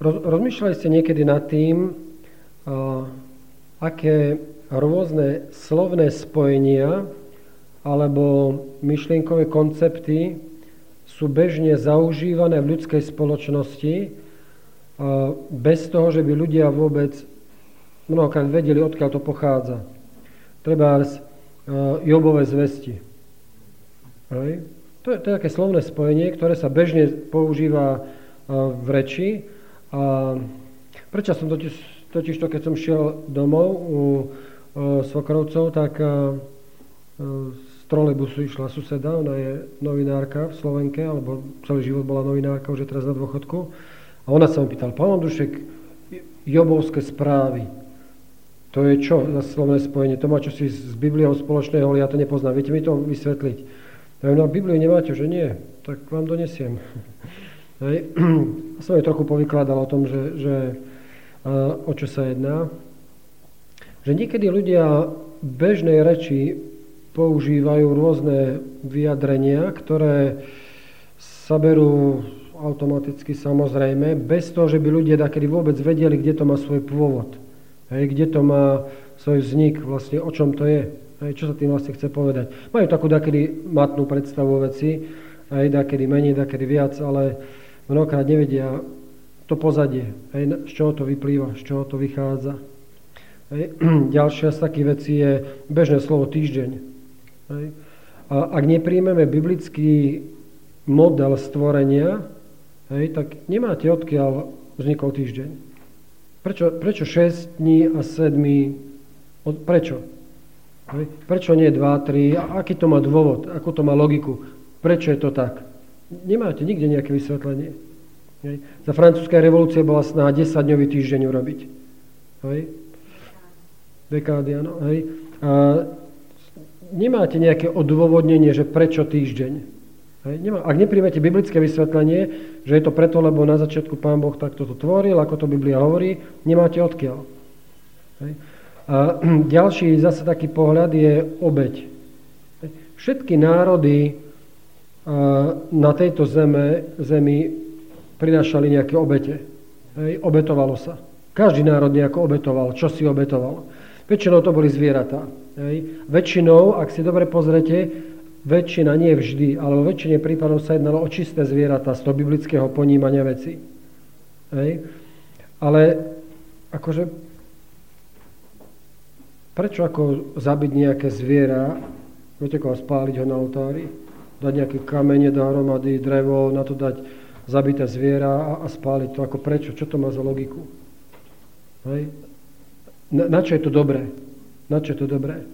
rozmýšľali ste niekedy nad tým, aké rôzne slovné spojenia alebo myšlienkové koncepty sú bežne zaužívané v ľudskej spoločnosti bez toho, že by ľudia vôbec mnohokrát vedeli, odkiaľ to pochádza. Treba Jobové zvesti. To, je, to je také slovné spojenie, ktoré sa bežne používa v reči. A prečo som totiž, totiž to, keď som šiel domov u Svokrovcov, tak z trolejbusu išla suseda, ona je novinárka v Slovenke, alebo celý život bola novinárka, už je teraz na dôchodku. A ona sa mi pýtala, pán Ondrušek, Jobovské správy, to je čo za slovné spojenie? To má čo si s Bibliou spoločného, ale ja to nepoznám. Viete mi to vysvetliť? Ja no Bibliu nemáte, že nie? Tak vám donesiem. Hej. Som jej trochu povykladal o tom, že, že o čo sa jedná. Že niekedy ľudia bežnej reči používajú rôzne vyjadrenia, ktoré sa berú automaticky samozrejme, bez toho, že by ľudia takedy vôbec vedeli, kde to má svoj pôvod. Hej, kde to má svoj vznik, vlastne o čom to je. Hej, čo sa tým vlastne chce povedať. Majú takú dakedy matnú predstavu veci, aj dakedy menej, dakedy viac, ale mnohokrát nevedia to pozadie, hej, z čoho to vyplýva, z čoho to vychádza. Hej. Ďalšia z takých vecí je bežné slovo týždeň. Hej. A ak nepríjmeme biblický model stvorenia, hej, tak nemáte odkiaľ vznikol týždeň. Prečo, prečo 6 dní a 7? Prečo? Prečo nie 2, 3? Aký to má dôvod? Ako to má logiku? Prečo je to tak? Nemáte nikde nejaké vysvetlenie. Hej. Za francúzskej revolúcie bola snaha 10-dňový týždeň urobiť. Hej. Dekády, áno. Hej. A nemáte nejaké odôvodnenie, že prečo týždeň. Hej, nemá, ak nepríjmete biblické vysvetlenie, že je to preto, lebo na začiatku Pán Boh takto to tvoril, ako to Biblia hovorí, nemáte odkiaľ. Hej. A ďalší zase taký pohľad je obeď. Všetky národy na tejto zeme, zemi prinášali nejaké obete. Hej. Obetovalo sa. Každý národ nejako obetoval. Čo si obetoval? Väčšinou to boli zvieratá. Hej. Väčšinou, ak si dobre pozrete, väčšina, nie vždy, ale vo väčšine prípadov sa jednalo o čisté zvieratá z toho biblického ponímania veci. Hej. Ale akože prečo ako zabiť nejaké zviera, viete koho spáliť ho na oltári, dať nejaké kamene dohromady, drevo, na to dať zabité zviera a, a spáliť to. Ako prečo? Čo to má za logiku? Hej. Na, na čo je to dobré? Na čo je to dobré?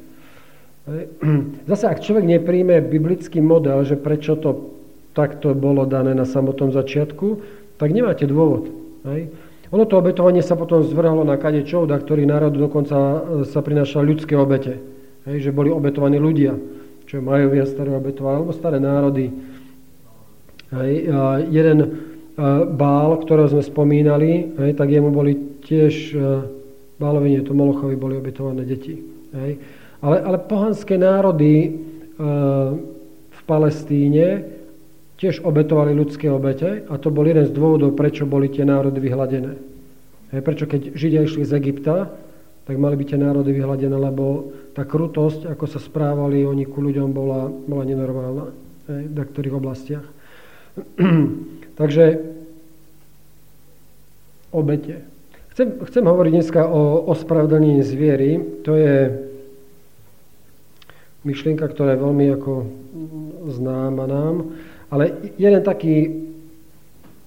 Zase, ak človek nepríjme biblický model, že prečo to takto bolo dané na samotnom začiatku, tak nemáte dôvod. Hej? Ono to obetovanie sa potom zvrhlo na kade čouda, ktorý národ dokonca e, sa prinášal ľudské obete. Hej? Že boli obetovaní ľudia, čo majú viac staré obetovali, alebo staré národy. Hej? A jeden e, bál, ktorého sme spomínali, hej, tak jemu boli tiež, e, bálovi nie, to Molochovi boli obetované deti. Hej? Ale, ale pohanské národy e, v Palestíne tiež obetovali ľudské obete a to bol jeden z dôvodov, prečo boli tie národy vyhladené. Hej, prečo keď Židia išli z Egypta, tak mali byť tie národy vyhladené, lebo tá krutosť, ako sa správali oni ku ľuďom, bola, bola nenormálna hej, v niektorých oblastiach. Takže obete. Chcem, chcem hovoriť dneska o ospravedlnení zviery. To je myšlienka, ktorá je veľmi ako známa nám, ale jeden taký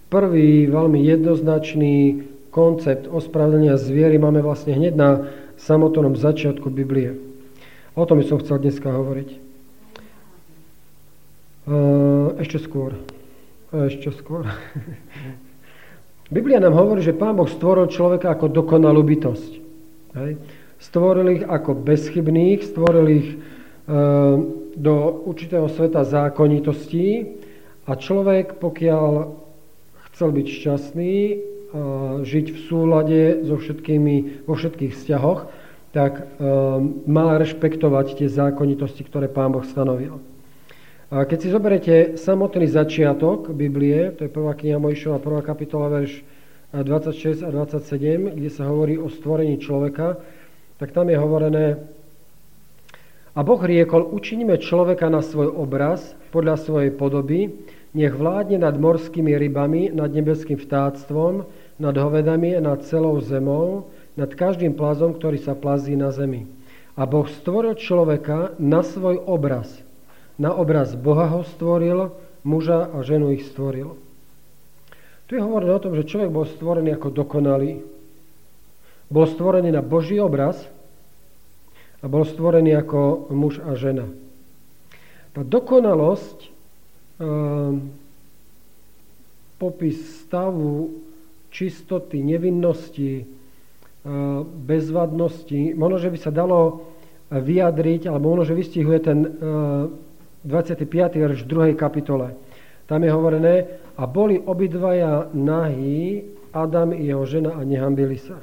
prvý veľmi jednoznačný koncept ospravedlenia zviery máme vlastne hneď na samotnom začiatku Biblie. O tom by som chcel dneska hovoriť. Ešte skôr. Ešte skôr. Biblia nám hovorí, že Pán Boh stvoril človeka ako dokonalú bytosť. Hej. Stvoril ich ako bezchybných, stvoril ich Ehm, do určitého sveta zákonitostí a človek, pokiaľ chcel byť šťastný, žiť v súlade so všetkými, vo všetkých vzťahoch, tak ehm, má rešpektovať tie zákonitosti, ktoré Pán Boh stanovil. A keď si zoberiete samotný začiatok Biblie, to je prvá kniha Mojšova, prvá kapitola, verš 26 a 27, kde sa hovorí o stvorení človeka, tak tam je hovorené, a Boh riekol, učiníme človeka na svoj obraz, podľa svojej podoby, nech vládne nad morskými rybami, nad nebeským vtáctvom, nad hovedami a nad celou zemou, nad každým plazom, ktorý sa plazí na zemi. A Boh stvoril človeka na svoj obraz. Na obraz Boha ho stvoril, muža a ženu ich stvoril. Tu je hovorené o tom, že človek bol stvorený ako dokonalý. Bol stvorený na Boží obraz a bol stvorený ako muž a žena. Tá dokonalosť, um, popis stavu čistoty, nevinnosti, uh, bezvadnosti, možno, že by sa dalo vyjadriť, alebo možno, že vystihuje ten uh, 25. verš v 2. kapitole. Tam je hovorené, a boli obidvaja nahí, Adam i jeho žena a nehambili sa.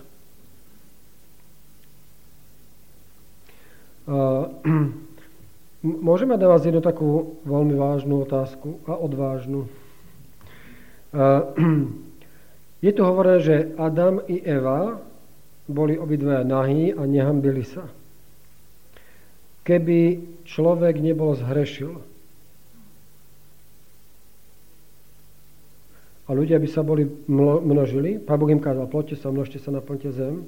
Môžeme na vás jednu takú veľmi vážnu otázku a odvážnu. Je tu hovorené, že Adam i Eva boli obidvaja nahí a nehambili sa. Keby človek nebol zhrešil, a ľudia by sa boli množili, Pán Boh im kázal, ploďte sa, množte sa, naplňte zem.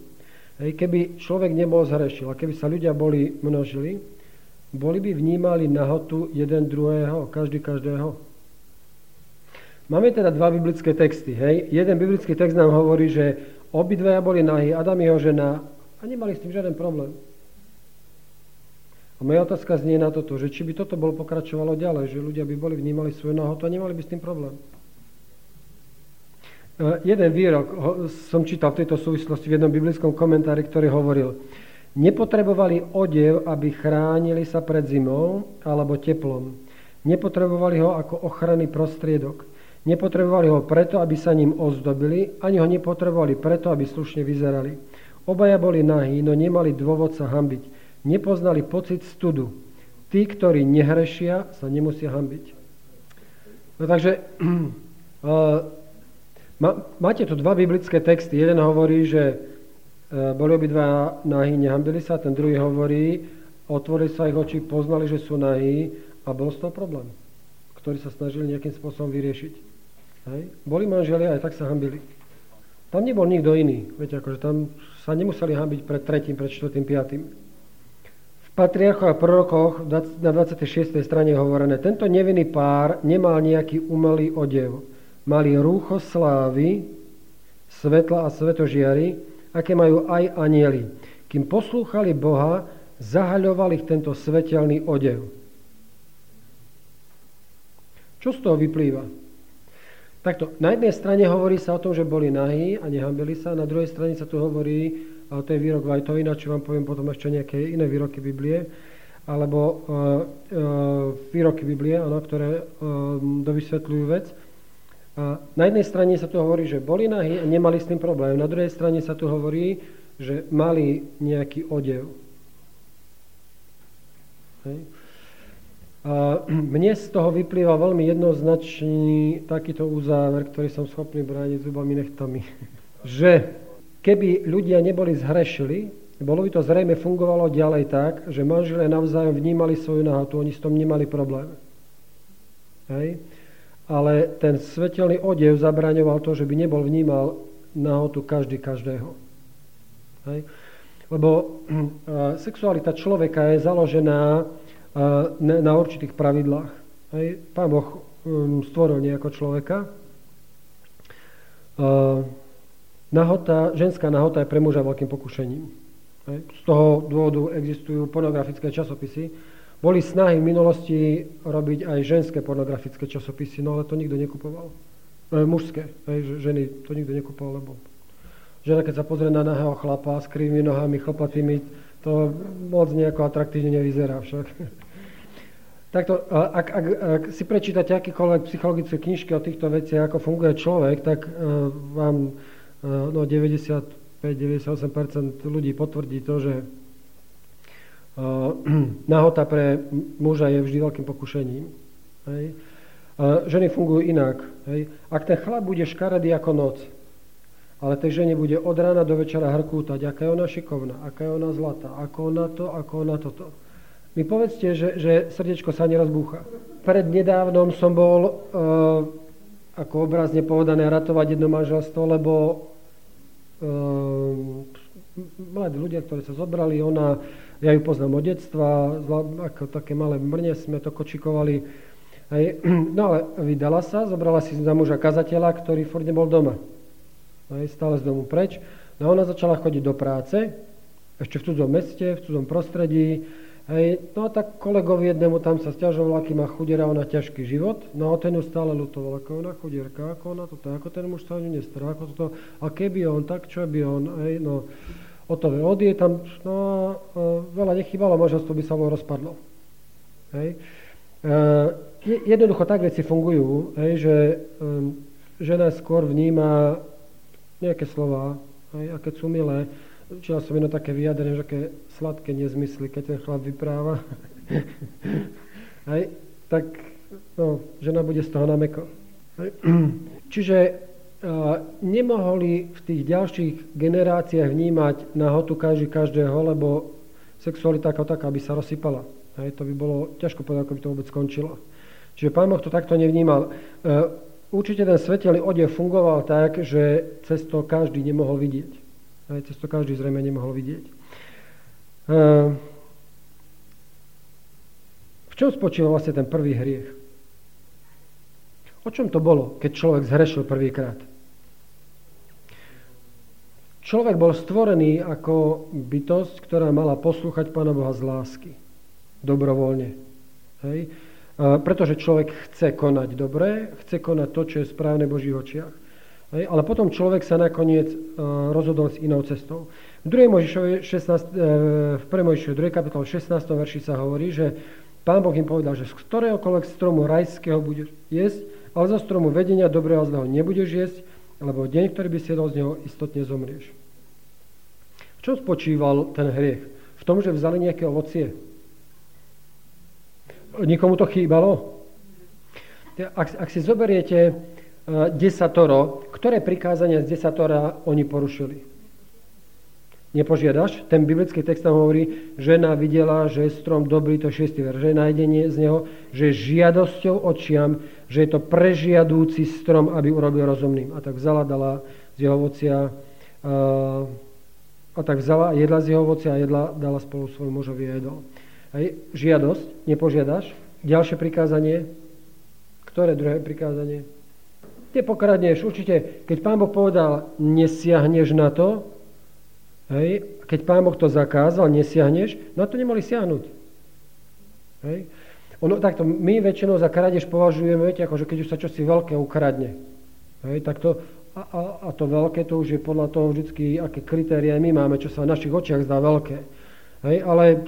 Hej, keby človek nebol zhrešil a keby sa ľudia boli množili, boli by vnímali nahotu jeden druhého, každý každého. Máme teda dva biblické texty. Hej. Jeden biblický text nám hovorí, že obidvaja boli nahí, Adam jeho žena, a nemali s tým žiaden problém. A moja otázka znie na toto, že či by toto bolo pokračovalo ďalej, že ľudia by boli vnímali svoju nahotu a nemali by s tým problém. E, jeden výrok som čítal v tejto súvislosti v jednom biblickom komentári, ktorý hovoril, nepotrebovali odev, aby chránili sa pred zimou alebo teplom. Nepotrebovali ho ako ochranný prostriedok. Nepotrebovali ho preto, aby sa ním ozdobili, ani ho nepotrebovali preto, aby slušne vyzerali. Obaja boli nahí, no nemali dôvod sa hambiť. Nepoznali pocit studu. Tí, ktorí nehrešia, sa nemusia hambiť. No takže e, Máte tu dva biblické texty. Jeden hovorí, že e, boli obidva nahí, nehambili sa, ten druhý hovorí, otvorili sa ich oči, poznali, že sú nahí a bol z toho problém, ktorý sa snažili nejakým spôsobom vyriešiť. Hej. Boli manželia, aj tak sa hambili. Tam nebol nikto iný. Viete, akože tam sa nemuseli hambiť pred tretím, pred čtvrtým, piatým. V patriarchoch a prorokoch na 26. strane je hovorené, tento nevinný pár nemal nejaký umelý odev mali rúcho slávy, svetla a svetožiary, aké majú aj anieli. Kým poslúchali Boha, zahaľoval ich tento svetelný odev. Čo z toho vyplýva? Takto, na jednej strane hovorí sa o tom, že boli nahí a nehambili sa, na druhej strane sa tu hovorí, a to je výrok Vajtovina, čo vám poviem potom ešte nejaké iné výroky Biblie, alebo uh, uh, výroky Biblie, ano, ktoré uh, dovysvetľujú vec, a na jednej strane sa tu hovorí, že boli nahy a nemali s tým problém. Na druhej strane sa tu hovorí, že mali nejaký odev. Hej. A mne z toho vyplýva veľmi jednoznačný takýto uzáver, ktorý som schopný brániť zubami nechtami. že keby ľudia neboli zhrešili, bolo by to zrejme fungovalo ďalej tak, že manželé navzájom vnímali svoju nahotu, oni s tom nemali problém. Hej? ale ten svetelný odev zabraňoval to, že by nebol vnímal nahotu každý každého. Hej? Lebo sexualita človeka je založená na určitých pravidlách. Hej? Pán Boh um, stvoril nejako človeka. Nahota, ženská nahota je pre muža veľkým pokušením. Z toho dôvodu existujú pornografické časopisy, boli snahy v minulosti robiť aj ženské pornografické časopisy, no ale to nikto nekupoval. E, mužské, hej, ženy to nikto nekupoval, lebo žena, keď sa pozrie na nahého chlapa s krivými nohami, chlopatými, to moc nejako atraktívne nevyzerá však. Takto, ak, ak, ak si prečítate akýkoľvek psychologické knižky o týchto veciach, ako funguje človek, tak uh, vám uh, no 95-98% ľudí potvrdí to, že nahota pre muža je vždy veľkým pokušením. Hej. Ženy fungujú inak. Hej. Ak ten chlap bude škaredý ako noc ale tej žene bude od rána do večera hrkútať, aká je ona šikovná, aká je ona zlatá, ako ona to, ako ona toto. Mi povedzte, že, že srdiečko sa nerozbúcha. Pred nedávnom som bol, e, ako obrazne povedané, ratovať jedno manželstvo, lebo e, mladí ľudia, ktorí sa zobrali, ona, ja ju poznám od detstva, ako také malé mrne sme to kočikovali. Hej. No ale vydala sa, zobrala si za muža kazateľa, ktorý furt nebol doma. Hej, stále z domu preč. No a ona začala chodiť do práce, ešte v cudzom meste, v cudzom prostredí, Hej, no a tak kolegovi jednému tam sa stiažoval, aký má chudera, ona ťažký život. No a ten ju stále lutoval, ako ona chudierka, ako ona toto, ako ten muž sa o ňu nestará, ako toto. A keby on, tak čo by on, hej, no o to odie tam, no a veľa nechybalo, manželstvo by sa bolo rozpadlo. Hej. E, jednoducho tak veci fungujú, hej, že e, žena skôr vníma nejaké slova, hej, a keď sú milé, Čítal som jedno také vyjadrenie, že aké sladké nezmysly, keď ten chlap vypráva. Hej, tak no, žena bude z toho nameko. Čiže nemohli v tých ďalších generáciách vnímať nahotu každý každého, lebo sexualita ako taká by sa rozsypala. Hej, to by bolo ťažko povedať, ako by to vôbec skončilo. Čiže pán Boh to takto nevnímal. Určite ten svetelný odev fungoval tak, že cez to každý nemohol vidieť. Aj cez to každý zrejme nemohol vidieť. Ehm, v čom spočíval vlastne ten prvý hriech? O čom to bolo, keď človek zhrešil prvýkrát? Človek bol stvorený ako bytosť, ktorá mala poslúchať Pána Boha z lásky. Dobrovoľne. Hej? Pretože človek chce konať dobre, chce konať to, čo je správne v Božích očiach. Ale potom človek sa nakoniec uh, rozhodol s inou cestou. V 2. Mojžišovi 16, uh, v 1. Mojžišovi 2. kapitole 16. verši sa hovorí, že Pán Boh im povedal, že z ktoréhokoľvek stromu rajského budeš jesť, ale zo stromu vedenia dobrého a zlého nebudeš jesť, lebo deň, ktorý by siedol z neho, istotne zomrieš. V čom spočíval ten hriech? V tom, že vzali nejaké ovocie. Nikomu to chýbalo? Ak, ak si zoberiete desatoro, ktoré prikázania z desatora oni porušili? Nepožiadaš? Ten biblický text tam hovorí, žena videla, že je strom dobrý, to šiestý ver, že nájdenie z neho, že žiadosťou očiam, že je to prežiadúci strom, aby urobil rozumným. A tak vzala, dala z jeho ovocia, a, a tak vzala, jedla z jeho ovocia a jedla, dala spolu svojmu mužovi a jedol. Hej. Žiadosť, nepožiadaš. Ďalšie prikázanie. Ktoré druhé prikázanie? nepokradneš. Určite, keď Pán Boh povedal, nesiahneš na to, hej, keď Pán Boh to zakázal, nesiahneš, na to nemali siahnuť. Hej. Ono, takto, my väčšinou za krádež považujeme, viete, akože keď už sa čosi veľké ukradne. Hej, tak to, a, a, a to veľké, to už je podľa toho vždy, aké kritéria my máme, čo sa v našich očiach zdá veľké. Hej, ale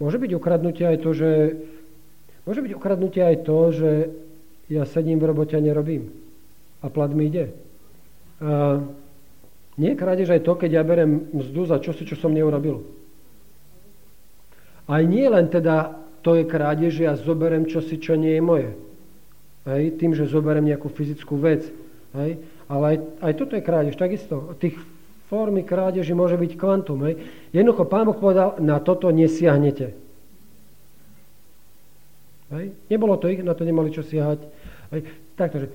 môže byť ukradnutie aj to, že môže byť ukradnutie aj to, že ja sedím v robote a nerobím. A plat mi ide. A nie je krádež aj to, keď ja berem mzdu za čosi, čo som neurobil. Aj nie len teda to je krádež, že ja zoberem čosi, čo nie je moje. Hej, tým, že zoberem nejakú fyzickú vec. Hej, ale aj, aj toto je krádež, takisto. Tých formy krádeži môže byť kvantum. Hej. Jednoducho Pán Boh povedal, na toto nesiahnete. Hej. Nebolo to ich, na to nemali čo siahať. Hej. Takto,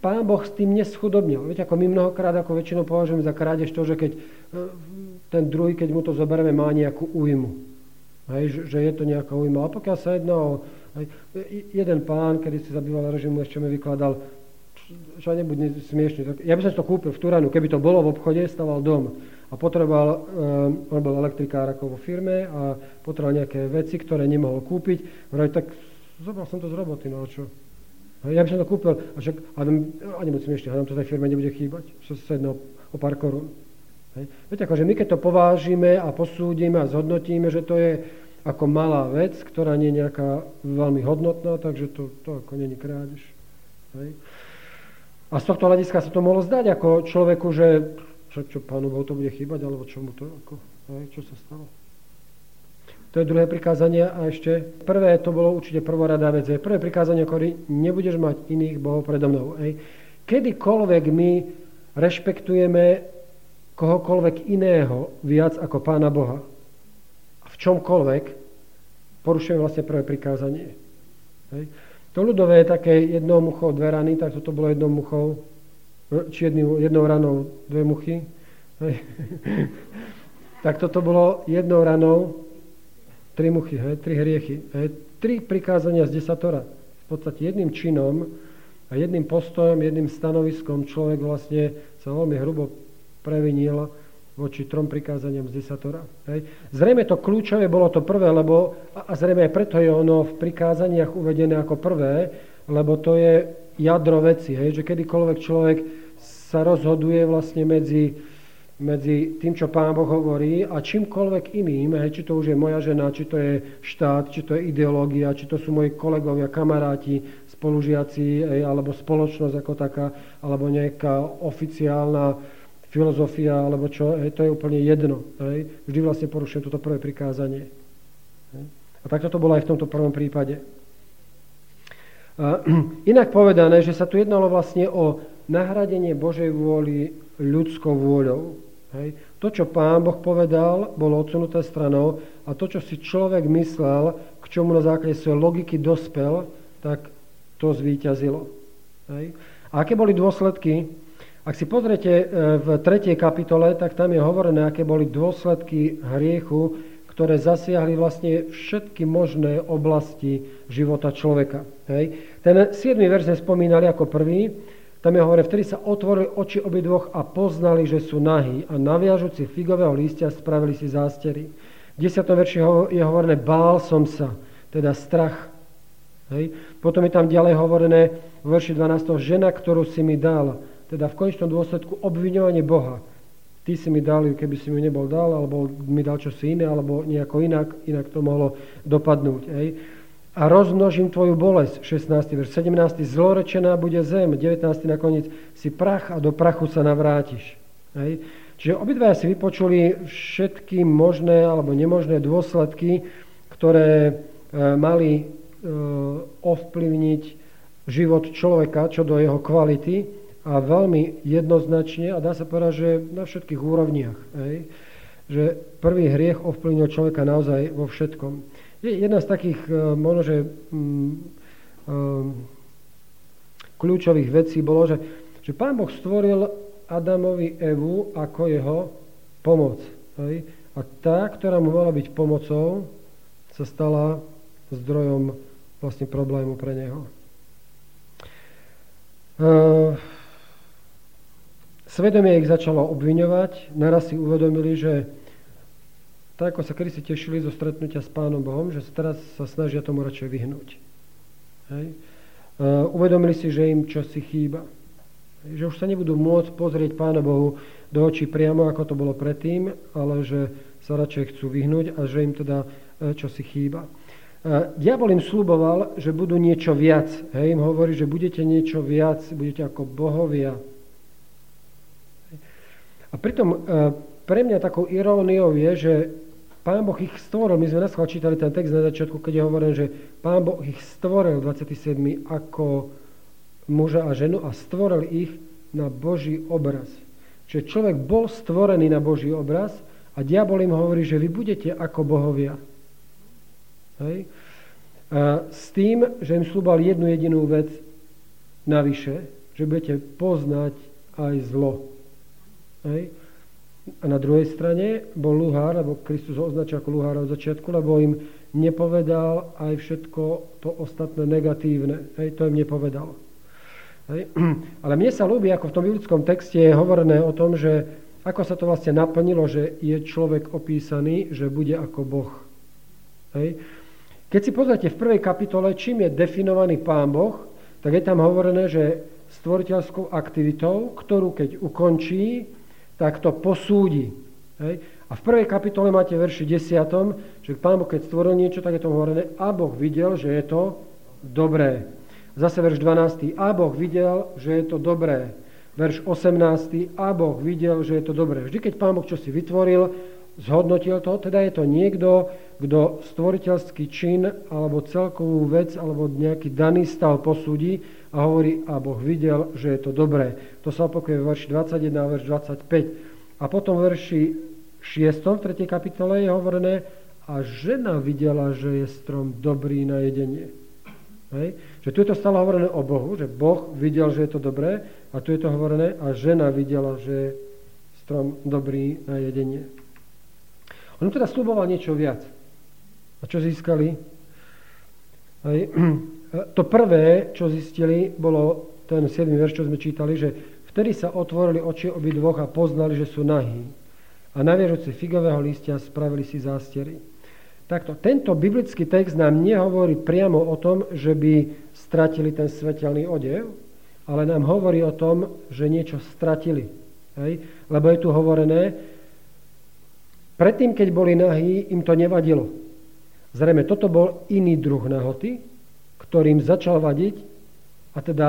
Pán Boh s tým neschudobnil. Viete, ako my mnohokrát ako väčšinou považujeme za krádež to, že keď e, ten druhý, keď mu to zoberieme, má nejakú újmu. Hej, že, je to nejaká újma. A pokiaľ sa jedná o... Hej, jeden pán, kedy si zabýval režimu, ešte mi vykladal, čo nebude smiešne. Ja by som si to kúpil v Turanu, keby to bolo v obchode, staval dom a potreboval, um, on bol elektrikár ako vo firme a potreboval nejaké veci, ktoré nemohol kúpiť. Vraj, tak zobral som to z roboty, no čo? Ja by som to kúpil, a však, a nebuď smiešne, hádam to tej firme nebude chýbať, čo sa jedno o pár korún. Viete, akože my keď to povážime a posúdime a zhodnotíme, že to je ako malá vec, ktorá nie je nejaká veľmi hodnotná, takže to, to ako není krádež. Hej. A z tohto hľadiska sa to mohlo zdať ako človeku, že čo, čo pánu Bohu to bude chýbať, alebo čo mu to, ako, hej, čo sa stalo. To je druhé prikázanie a ešte prvé, to bolo určite prvoradá vec. Prvé prikázanie hovorí, nebudeš mať iných bohov predo mnou. Ej. Kedykoľvek my rešpektujeme kohokoľvek iného viac ako Pána Boha. V čomkoľvek porušujeme vlastne prvé prikázanie. Hej. To ľudové je také jednou muchou dve rany, tak toto bolo jednou muchou, či jednou, jednou ranou dve muchy. Tak toto bolo jednou ranou tri muchy, hej, tri hriechy. Hej. Tri prikázania z desatora. V podstate jedným činom a jedným postojom, jedným stanoviskom človek vlastne sa veľmi hrubo previnil voči trom prikázaniam z desatora. Hej. Zrejme to kľúčové bolo to prvé, lebo, a zrejme aj preto je ono v prikázaniach uvedené ako prvé, lebo to je jadro veci, hej, že kedykoľvek človek sa rozhoduje vlastne medzi, medzi tým, čo Pán Boh hovorí a čímkoľvek iným, hej, či to už je moja žena, či to je štát, či to je ideológia, či to sú moji kolegovia, kamaráti, spolužiaci, hej, alebo spoločnosť ako taká, alebo nejaká oficiálna filozofia alebo čo, hej, to je úplne jedno. Hej. Vždy vlastne porušujem toto prvé prikázanie. Hej. A takto to bolo aj v tomto prvom prípade. A, inak povedané, že sa tu jednalo vlastne o nahradenie Božej vôli ľudskou vôľou. Hej. To, čo pán Boh povedal, bolo odsunuté stranou a to, čo si človek myslel, k čomu na základe svojej logiky dospel, tak to zvíťazilo. Hej. A aké boli dôsledky ak si pozriete e, v 3. kapitole, tak tam je hovorené, aké boli dôsledky hriechu, ktoré zasiahli vlastne všetky možné oblasti života človeka. Hej. Ten 7. verš sme spomínali ako prvý. Tam je hovorené, vtedy sa otvorili oči obidvoch a poznali, že sú nahí a naviažúci figového lístia spravili si zástery. V 10. verši je hovorené, bál som sa, teda strach. Hej. Potom je tam ďalej hovorené v verši 12. žena, ktorú si mi dal, teda v konečnom dôsledku obviňovanie Boha. Ty si mi dal, keby si mi nebol dal, alebo mi dal čosi iné, alebo nejako inak, inak to mohlo dopadnúť. Hej. A rozmnožím tvoju bolesť, 16. verš, 17. Zlorečená bude zem, 19. nakoniec, si prach a do prachu sa navrátiš. Hej. Čiže obidvaja si vypočuli všetky možné alebo nemožné dôsledky, ktoré e, mali e, ovplyvniť život človeka čo do jeho kvality a veľmi jednoznačne a dá sa povedať, že na všetkých úrovniach. Hej, že prvý hriech ovplyvnil človeka naozaj vo všetkom. Je jedna z takých e, možno, že um, um, kľúčových vecí bolo, že, že Pán Boh stvoril Adamovi Evu ako jeho pomoc. Hej? A tá, ktorá mu mala byť pomocou, sa stala zdrojom vlastne problému pre neho. Uh, Svedomie ich začalo obviňovať, naraz si uvedomili, že tak ako sa kedy si tešili zo stretnutia s Pánom Bohom, že teraz sa snažia tomu radšej vyhnúť. Hej. Uh, uvedomili si, že im čosi chýba. Hej. Že už sa nebudú môcť pozrieť Pána Bohu do očí priamo, ako to bolo predtým, ale že sa radšej chcú vyhnúť a že im teda uh, čosi chýba. Uh, diabol im slúboval, že budú niečo viac. Hej, im hovorí, že budete niečo viac, budete ako bohovia, a pritom e, pre mňa takou iróniou je, že Pán Boh ich stvoril, my sme nás čítali ten text na začiatku, keď je hovorené, že Pán Boh ich stvoril 27. ako muža a ženu a stvoril ich na Boží obraz. Čiže človek bol stvorený na Boží obraz a diabol im hovorí, že vy budete ako bohovia. Hej? S tým, že im slúbal jednu jedinú vec navyše, že budete poznať aj zlo. Hej. A na druhej strane bol luhár, lebo Kristus ho označil ako luhár od začiatku, lebo im nepovedal aj všetko to ostatné negatívne. Hej, to im nepovedal. Hej. Ale mne sa ľúbi, ako v tom biblickom texte je hovorené o tom, že ako sa to vlastne naplnilo, že je človek opísaný, že bude ako Boh. Hej. Keď si pozrite v prvej kapitole, čím je definovaný Pán Boh, tak je tam hovorené, že stvoriteľskou aktivitou, ktorú keď ukončí, tak to posúdi. Hej? A v prvej kapitole máte verši 10, že Pán Boh, keď stvoril niečo, tak je to hovorené, a Boh videl, že je to dobré. Zase verš 12. A Boh videl, že je to dobré. Verš 18. A Boh videl, že je to dobré. Vždy, keď Pán Boh čo si vytvoril, zhodnotil to, teda je to niekto, kto stvoriteľský čin alebo celkovú vec alebo nejaký daný stav posúdi a hovorí, a Boh videl, že je to dobré. To sa opakuje v verši 21 a verš 25. A potom v verši 6. v 3. kapitole je hovorené, a žena videla, že je strom dobrý na jedenie. Hej? Že tu je to stále hovorené o Bohu, že Boh videl, že je to dobré a tu je to hovorené a žena videla, že je strom dobrý na jedenie. On teda sluboval niečo viac. A čo získali? Hej. To prvé, čo zistili, bolo ten 7. verš, čo sme čítali, že vtedy sa otvorili oči obidvoch a poznali, že sú nahí. A naviežujúci figového listia spravili si zástery. Takto, tento biblický text nám nehovorí priamo o tom, že by stratili ten svetelný odev, ale nám hovorí o tom, že niečo stratili. Hej? Lebo je tu hovorené, predtým, keď boli nahí, im to nevadilo. Zrejme, toto bol iný druh nahoty, ktorým začal vadiť a teda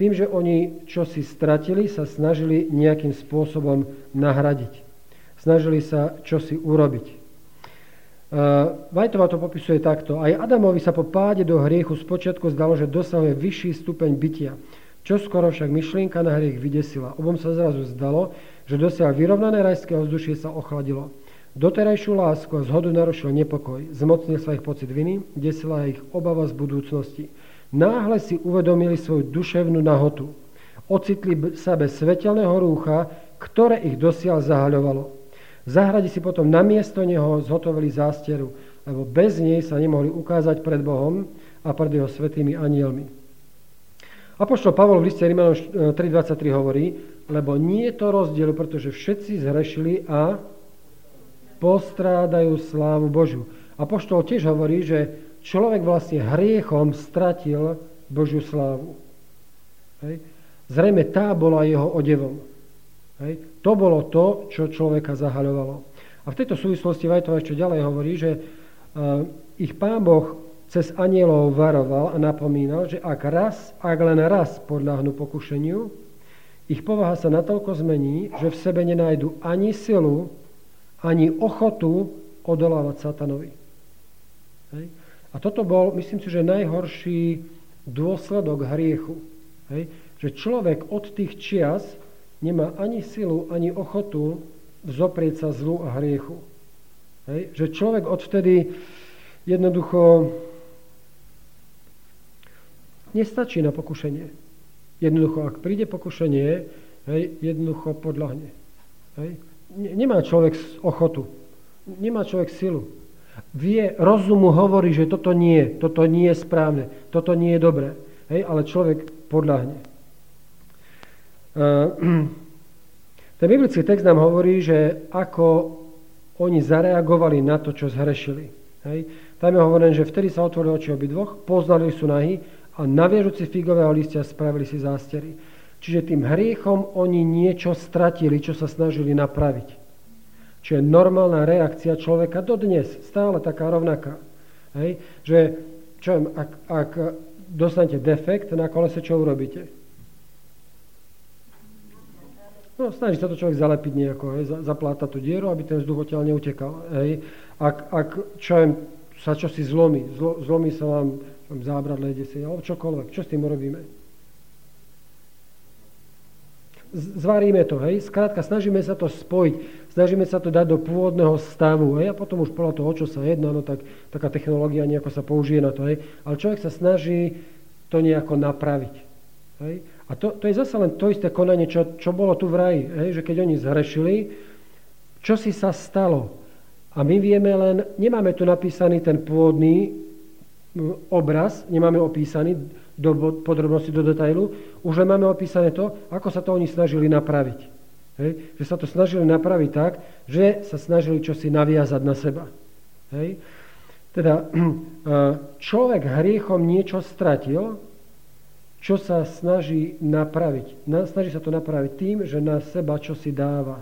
tým, že oni čo si stratili, sa snažili nejakým spôsobom nahradiť. Snažili sa čo si urobiť. Vajtová to popisuje takto. Aj Adamovi sa po páde do hriechu spočiatku zdalo, že dosahuje vyšší stupeň bytia. Čo skoro však myšlienka na hriech vydesila. Obom sa zrazu zdalo, že dosiaľ vyrovnané rajské ovzdušie sa ochladilo. Doterajšiu lásku a zhodu narušil nepokoj. Zmocnil sa ich pocit viny, desila ich obava z budúcnosti. Náhle si uvedomili svoju duševnú nahotu. Ocitli sa bez svetelného rúcha, ktoré ich dosiaľ zahaľovalo. V si potom namiesto neho zhotovili zásteru, lebo bez nej sa nemohli ukázať pred Bohom a pred jeho svetými anielmi. Apoštol Pavol v liste Rímanom 3.23 hovorí, lebo nie je to rozdielu, pretože všetci zhrešili a postrádajú slávu Božiu. Apoštol tiež hovorí, že človek vlastne hriechom stratil Božiu slávu. Hej. Zrejme tá bola jeho odevom. Hej. To bolo to, čo človeka zahaľovalo. A v tejto súvislosti Vajtova ešte ďalej hovorí, že uh, ich pán Boh cez anielov varoval a napomínal, že ak raz, ak len raz podľahnú pokušeniu, ich povaha sa natoľko zmení, že v sebe nenajdu ani silu, ani ochotu odolávať satanovi. Hej. A toto bol, myslím si, že najhorší dôsledok hriechu. Hej. Že človek od tých čias nemá ani silu, ani ochotu zoprieť sa zlu a hriechu. Hej? Že človek odvtedy jednoducho nestačí na pokušenie. Jednoducho, ak príde pokušenie, hej, jednoducho podľahne. Hej? Nemá človek ochotu. Nemá človek silu. Vie, rozumu hovorí, že toto nie, toto nie je správne, toto nie je dobré. Hej? Ale človek podľahne. Ten biblický text nám hovorí, že ako oni zareagovali na to, čo zhrešili. Hej. Tam je hovorené, že vtedy sa otvorili oči obidvoch, poznali sú nahy a naviežuci figového listia spravili si zástery. Čiže tým hriechom oni niečo stratili, čo sa snažili napraviť. Čo je normálna reakcia človeka dodnes, stále taká rovnaká. Hej. Že, čo, ak, ak dostanete defekt na kolese, čo urobíte? No, snaží sa to človek zalepiť nejako, hej, zaplátať tú dieru, aby ten vzduch odtiaľ neutekal. Hej. Ak, ak čo je, sa čo si zlomí, zlo, zlomí sa vám zábradle, si, alebo čokoľvek, čo s tým urobíme? Zvaríme to, hej, skrátka snažíme sa to spojiť, snažíme sa to dať do pôvodného stavu, hej, a potom už podľa toho, čo sa jedná, no tak taká technológia nejako sa použije na to, hej, ale človek sa snaží to nejako napraviť, hej. A to, to je zase len to isté konanie, čo, čo bolo tu v raji. Hej? Že keď oni zhrešili, čo si sa stalo? A my vieme len, nemáme tu napísaný ten pôvodný obraz, nemáme opísaný do podrobnosti, do detailu, už len máme opísané to, ako sa to oni snažili napraviť. Hej? Že sa to snažili napraviť tak, že sa snažili čosi naviazať na seba. Hej? Teda človek hriechom niečo stratil, čo sa snaží napraviť. Snaží sa to napraviť tým, že na seba čo si dáva.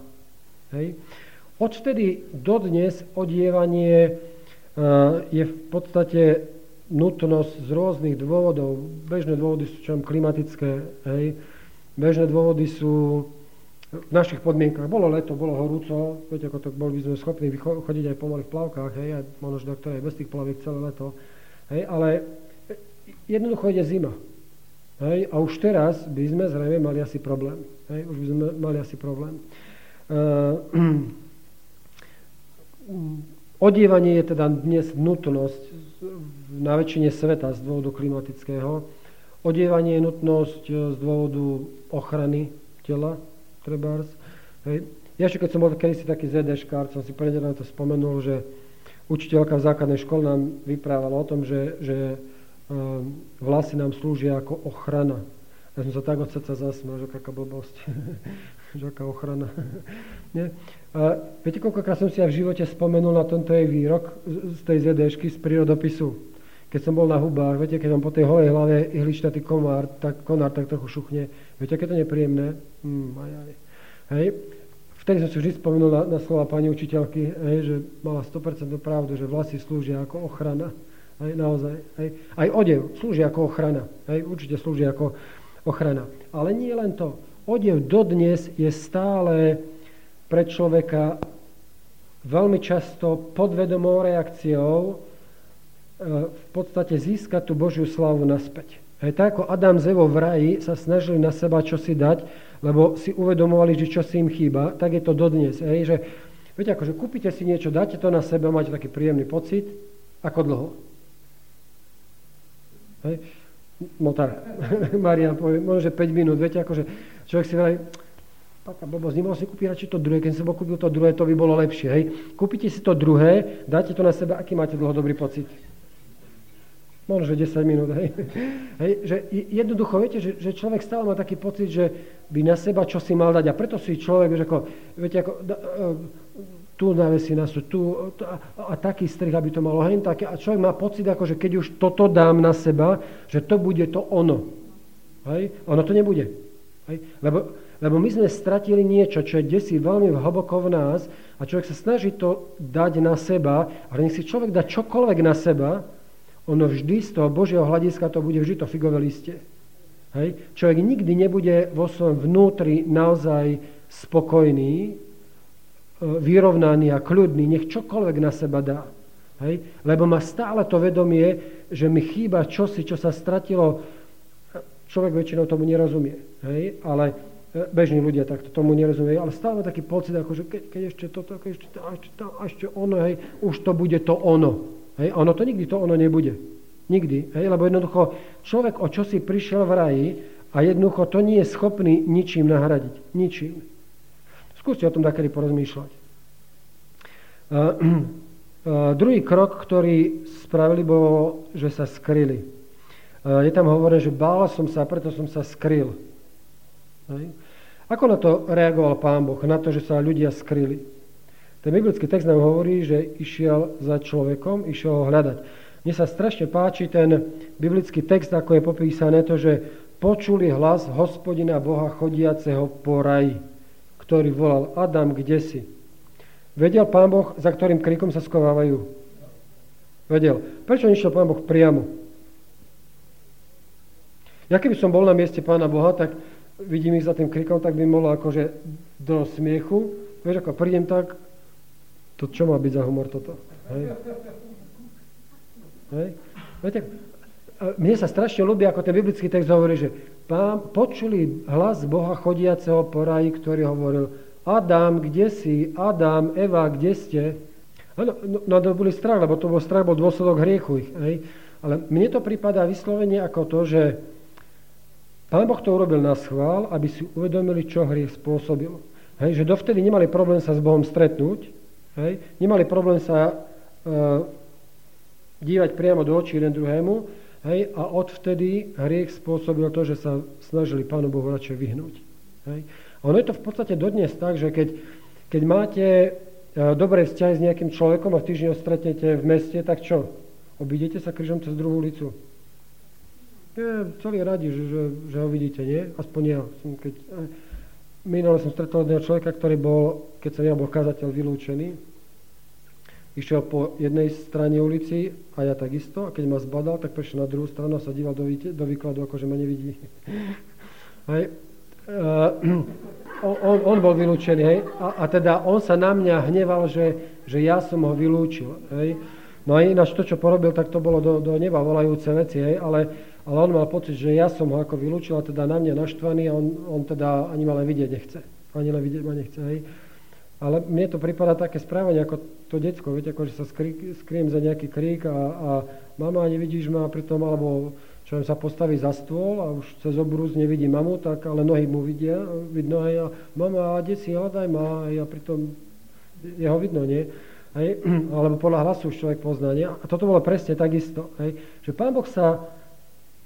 Hej. Odvtedy dodnes odievanie je v podstate nutnosť z rôznych dôvodov. Bežné dôvody sú čo klimatické. Hej. Bežné dôvody sú v našich podmienkach. Bolo leto, bolo horúco, viete, ako to boli by sme schopní chodiť aj pomaly v plavkách, hej, aj možno, že aj bez tých plaviek celé leto. Hej, ale jednoducho ide zima. Hej? A už teraz by sme zrejme mali asi problém. Hej? Už by sme mali asi problém. Uh, odievanie je teda dnes nutnosť na väčšine sveta z dôvodu klimatického. Odievanie je nutnosť e, z dôvodu ochrany tela, trebárs. Hej. Ja ešte keď som bol kedysi taký ZDŠkár, som si predelám to spomenul, že učiteľka v základnej škole nám vyprávala o tom, že, že um, vlasy nám slúžia ako ochrana. Ja som sa tak od srdca zasmiel, že aká blbosť. že aká ochrana. Nie? A viete, koľkokrát som si aj v živote spomenul na tento jej výrok z tej ZDŠky, z prírodopisu. Keď som bol na hubách, viete, keď mám po tej holej hlave ihličnatý komár, tak konár tak trochu šuchne. Viete, aké to nepríjemné? Hmm, aj, aj. Hej vtedy som si vždy spomenul na, na slova pani učiteľky, hej, že mala 100% pravdu, že vlasy slúžia ako ochrana. Hej, naozaj. Hej. Aj odev slúži ako ochrana. Hej, určite slúži ako ochrana. Ale nie len to. Odev dodnes je stále pre človeka veľmi často podvedomou reakciou e, v podstate získať tú Božiu slavu naspäť. Hej, tak ako Adam z Evo v raji sa snažili na seba čosi dať, lebo si uvedomovali, že čo si im chýba, tak je to dodnes. Hej, že, viete, akože kúpite si niečo, dáte to na seba, máte taký príjemný pocit, ako dlho? Hej? No tak, Marian povie, možno, že 5 minút, viete, akože človek si vraví, taká blbosť, nemohol si kúpiť radšej to druhé, keď som bol kúpil to druhé, to by bolo lepšie, hej. Kúpite si to druhé, dáte to na seba, aký máte dlhodobý pocit? Možno, že 10 minút. Hej. Hej, že jednoducho, viete, že, že človek stále má taký pocit, že by na seba čo si mal dať. A preto si človek, že ako, viete, ako, da, e, tu navesí na sú, tu, a, a taký strih, aby to malo hen také. A človek má pocit, ako, že keď už toto dám na seba, že to bude to ono. Hej? Ono to nebude. Hej? Lebo, lebo my sme stratili niečo, čo je desi veľmi hlboko v nás a človek sa snaží to dať na seba, ale nech si človek dá čokoľvek na seba, ono vždy z toho Božieho hľadiska to bude vždy to figové liste. Hej? Človek nikdy nebude vo svojom vnútri naozaj spokojný, e, vyrovnaný a kľudný, nech čokoľvek na seba dá. Hej? Lebo má stále to vedomie, že mi chýba čosi, čo sa stratilo. Človek väčšinou tomu nerozumie. Hej? Ale bežní ľudia takto tomu nerozumie, ale stále taký pocit, ako, že keď, keď ešte toto, keď ešte, to, ešte, to, ešte ono, hej, už to bude to ono. Hej, ono to nikdy to ono nebude. Nikdy. Hej, lebo jednoducho človek o čo si prišiel v raji a jednoducho to nie je schopný ničím nahradiť. Ničím. Skúste o tom takedy porozmýšľať. Uh, uh, druhý krok, ktorý spravili, bolo, že sa skryli. Uh, je tam hovorené, že bál som sa, preto som sa skryl. Hej. Ako na to reagoval pán Boh? Na to, že sa ľudia skryli. Ten biblický text nám hovorí, že išiel za človekom, išiel ho hľadať. Mne sa strašne páči ten biblický text, ako je popísané to, že počuli hlas hospodina Boha chodiaceho po raji, ktorý volal Adam, kde si? Vedel pán Boh, za ktorým krikom sa skovávajú? Vedel. Prečo nešiel pán Boh priamo? Ja keby som bol na mieste pána Boha, tak vidím ich za tým krikom, tak by mohlo akože do smiechu. Vieš, ako prídem tak, to čo má byť za humor toto? Hej? Hej? Viete, mne sa strašne ľúbi, ako ten biblický text hovorí, že pán, počuli hlas Boha chodiaceho po raji, ktorý hovoril Adam, kde si? Adam, Eva, kde ste? Ano, no, no boli strach, lebo to bol strach, bol dôsledok hriechu ich. Hej? Ale mne to prípada vyslovene ako to, že Pán Boh to urobil na schvál, aby si uvedomili, čo hriech spôsobil. Hej, že dovtedy nemali problém sa s Bohom stretnúť, Hej? Nemali problém sa e, dívať priamo do očí jeden druhému hej? a odvtedy hriech spôsobil to, že sa snažili Pánu Bohu radšej vyhnúť. Hej? A ono je to v podstate dodnes tak, že keď, keď máte e, dobré vzťahy s nejakým človekom a v týždni ho stretnete v meste, tak čo? Obídete sa križom cez druhú ulicu? Nie, celý radi, že, že, že ho vidíte, nie? Aspoň ja. Som keď, Minule som stretol jedného človeka, ktorý bol, keď som ja bol kazateľ, vylúčený. Išiel po jednej strane ulici a ja takisto. A keď ma zbadal, tak prešiel na druhú stranu a sa díval do, do výkladu, ako že ma nevidí. hej. Uh, on, on bol vylúčený, hej. A, a teda on sa na mňa hneval, že, že ja som ho vylúčil, hej. No a ináč to, čo porobil, tak to bolo do, do neba volajúce veci, hej. Ale ale on mal pocit, že ja som ho ako vylúčil a teda na mňa naštvaný a on, on teda ani ma len vidieť nechce. Ani len vidieť ma nechce. Hej. Ale mne to prípada také správanie ako to decko, viete, ako že sa skry, skriem za nejaký krík a, a mama nevidíš ma pritom, alebo čo sa postaví za stôl a už cez obrúz nevidí mamu, tak ale nohy mu vidia, vidno aj a mama, kde si, hľadaj ma, a pritom jeho vidno, nie? Hej? Alebo podľa hlasu už človek pozná, nie? A toto bolo presne takisto, hej? že Pán Boh sa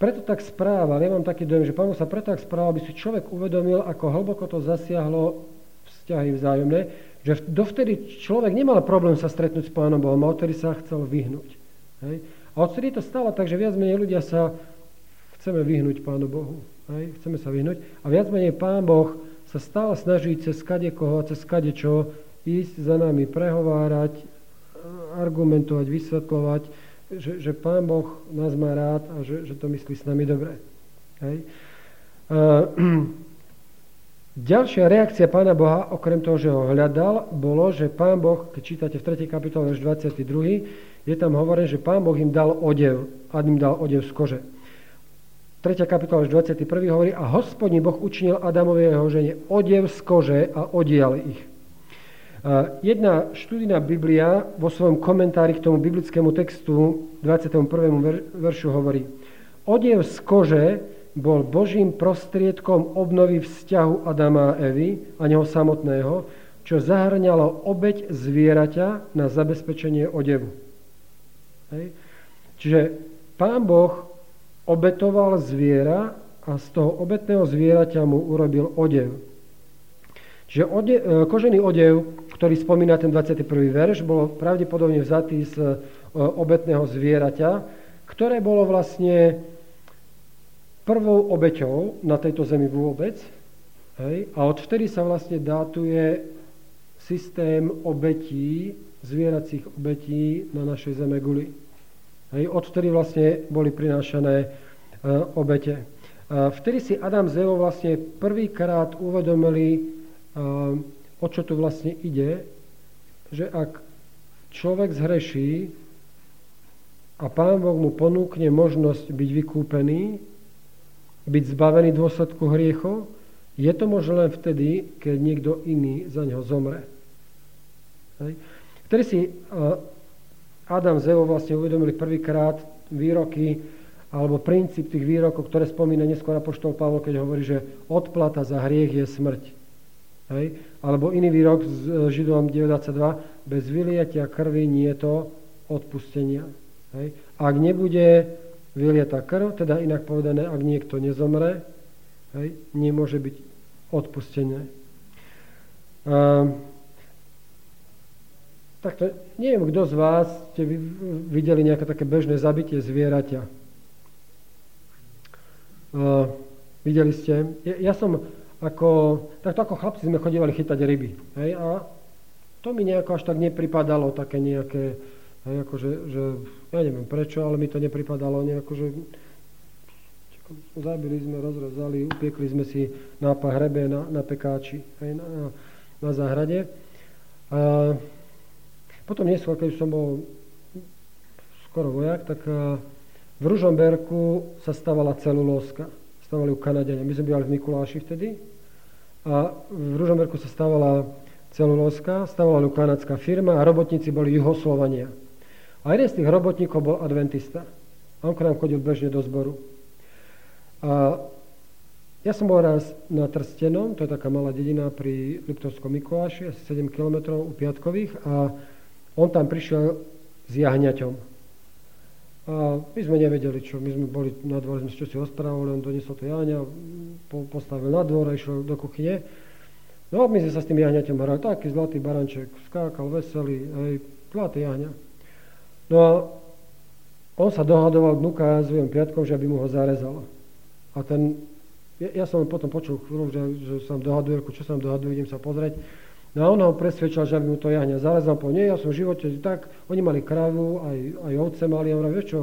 preto tak správal, ja mám taký dojem, že Pán sa preto tak správal, aby si človek uvedomil, ako hlboko to zasiahlo vzťahy vzájomné, že dovtedy človek nemal problém sa stretnúť s Pánom Bohom, a odtedy sa chcel vyhnúť. Hej? A odtedy to stalo tak, že viac menej ľudia sa chceme vyhnúť Pánu Bohu. Hej? Chceme sa vyhnúť. A viac menej Pán Boh sa stále snaží cez kade koho, cez kade čo ísť za nami, prehovárať, argumentovať, vysvetľovať, že, že Pán Boh nás má rád a že, že to myslí s nami dobre. Hej? Uh, Ďalšia reakcia Pána Boha, okrem toho, že ho hľadal, bolo, že Pán Boh, keď čítate v 3. kapitole až 22., je tam hovorené, že Pán Boh im dal odev, a im dal odev z kože. 3. kapitola až 21. hovorí, a hospodní Boh učinil Adamovi jeho žene odev z kože a odial ich. Jedna študijná Biblia vo svojom komentári k tomu biblickému textu 21. veršu hovorí, odev z kože bol Božím prostriedkom obnovy vzťahu Adama a Evy a neho samotného, čo zahrňalo obeď zvieraťa na zabezpečenie odevu. Hej. Čiže pán Boh obetoval zviera a z toho obetného zvieraťa mu urobil odev. Čiže odev, e, kožený odev, ktorý spomína ten 21. verš, bol pravdepodobne vzatý z e, obetného zvieraťa, ktoré bolo vlastne prvou obeťou na tejto zemi vôbec. Hej? A odvtedy sa vlastne dátuje systém obetí, zvieracích obetí na našej zeme guli. Hej, odvtedy vlastne boli prinášané e, obete. A vtedy si Adam z Evo vlastne prvýkrát uvedomili, e, o čo tu vlastne ide, že ak človek zhreší a Pán Boh mu ponúkne možnosť byť vykúpený, byť zbavený dôsledku hriechov, je to možné len vtedy, keď niekto iný za neho zomre. Vtedy si Adam z Evo vlastne uvedomili prvýkrát výroky alebo princíp tých výrokov, ktoré spomína neskôr apoštol Pavol, keď hovorí, že odplata za hriech je smrť. Hej? Alebo iný výrok z e, Židom 92, bez vyliatia krvi nie je to odpustenia. Hej? Ak nebude vylieta krv, teda inak povedané, ak niekto nezomre, hej, nemôže byť odpustenie. Uh, Takto, neviem, kto z vás ste videli nejaké také bežné zabitie zvieraťa. Uh, videli ste? Ja, ja som ako, takto ako chlapci sme chodívali chytať ryby. Hej, a to mi nejako až tak nepripadalo také nejaké, hej, akože, že, ja neviem prečo, ale mi to nepripadalo nejako, že zabili sme, rozrezali, upiekli sme si na pahrebe, na, na pekáči, hej, na, na záhrade. Uh, potom neskôr, keď som bol skoro vojak, tak v Ružomberku sa stavala celulózka. Stavali ju Kanadiania. My sme bývali v Mikuláši vtedy. A v Ružomberku sa stavala celulózka, stavovala ju kanadská firma a robotníci boli juhoslovania. A jeden z tých robotníkov bol adventista. A on k nám chodil bežne do zboru. A ja som bol raz na Trstenom, to je taká malá dedina pri Liptovskom Mikuláši, asi 7 km u Piatkových. A on tam prišiel s jahňaťom. A my sme nevedeli, čo. My sme boli na dvore, sme čo si rozprávali, on doniesol to jahňa, postavil na dvor a išiel do kuchyne. No a my sme sa s tým jahňaťom hrali. Taký zlatý baranček, skákal, veselý, aj zlatý jahňa. No a on sa dohadoval dnuka s svojom piatkom, že by mu ho zarezal. A ten, ja, ja som potom počul chvíľu, že, že sa dohaduje, čo sa dohaduje, idem sa pozrieť. No a on ho presvedčal, že aby mu to jahňa zalezal, po nie, ja som v živote tak, oni mali kravu, aj, aj ovce mali, a on vieš čo,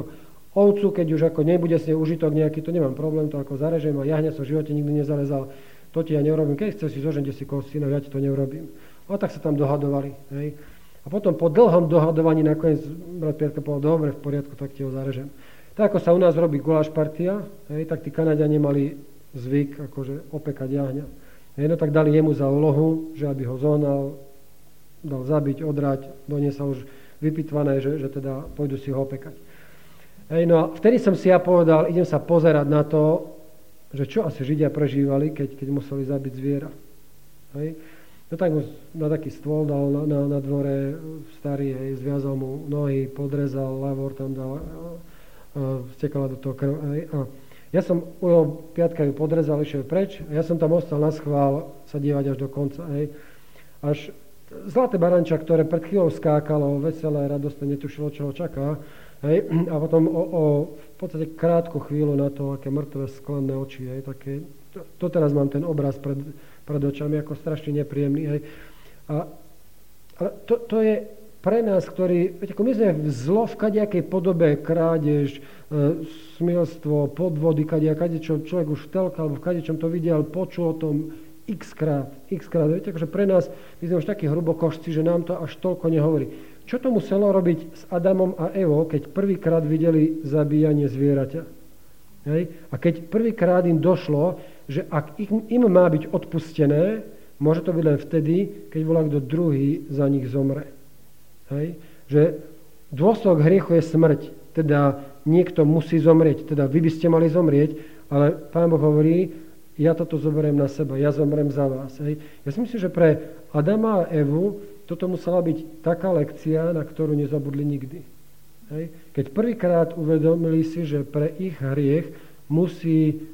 ovcu, keď už ako nebude si užitok nejaký, to nemám problém, to ako zarežem a jahňa som v živote nikdy nezalezal, to ti ja neurobím, keď chceš si zožente si koho syna, ja ti to neurobím. A tak sa tam dohadovali. Hej. A potom po dlhom dohadovaní nakoniec brat Pietka povedal, dobre, v poriadku, tak ti ho zarežem. Tak ako sa u nás robí guláš partia, hej, tak tí Kanadiani mali zvyk akože opekať jahňa. Hej, no tak dali jemu za úlohu, že aby ho zohnal, dal zabiť, odrať, doniesol už vypitvané, že, že teda pôjdu si ho opekať. Hej, no a vtedy som si ja povedal, idem sa pozerať na to, že čo asi Židia prežívali, keď, keď museli zabiť zviera. Hej. No tak mu na taký stôl dal na, na, na dvore starý, hej, zviazal mu nohy, podrezal, lavor tam dal, a, a stekala do toho krv. Hej. A ja som u jeho piatka ju podrezal, išiel preč a ja som tam ostal na schvál sa dívať až do konca. Hej. Až zlaté baranča, ktoré pred chvíľou skákalo, veselé, radostné, netušilo, čo ho čaká. Hej. A potom o, o v podstate krátku chvíľu na to, aké mŕtve sklené oči. Hej. Také, to, to teraz mám ten obraz pred, pred očami ako strašne nepríjemný. Hej. A, a to, to je pre nás, ktorí, viete, my sme v zlo v kadejakej podobe, krádež, e, smilstvo, podvody, kadejak, čo človek už v telke alebo v kadečom to videl, počul o tom x krát, x krát. Viete, akože pre nás, my sme už takí hrubokošci, že nám to až toľko nehovorí. Čo to muselo robiť s Adamom a Evou, keď prvýkrát videli zabíjanie zvieraťa? Hej? A keď prvýkrát im došlo, že ak im, im má byť odpustené, môže to byť len vtedy, keď volá kto druhý za nich zomre. Hej? Že dôsledok hriechu je smrť, teda niekto musí zomrieť, teda vy by ste mali zomrieť, ale Pán Boh hovorí, ja toto zoberiem na seba, ja zomrem za vás. Hej? Ja si myslím, že pre Adama a Evu toto musela byť taká lekcia, na ktorú nezabudli nikdy. Hej? Keď prvýkrát uvedomili si, že pre ich hriech musí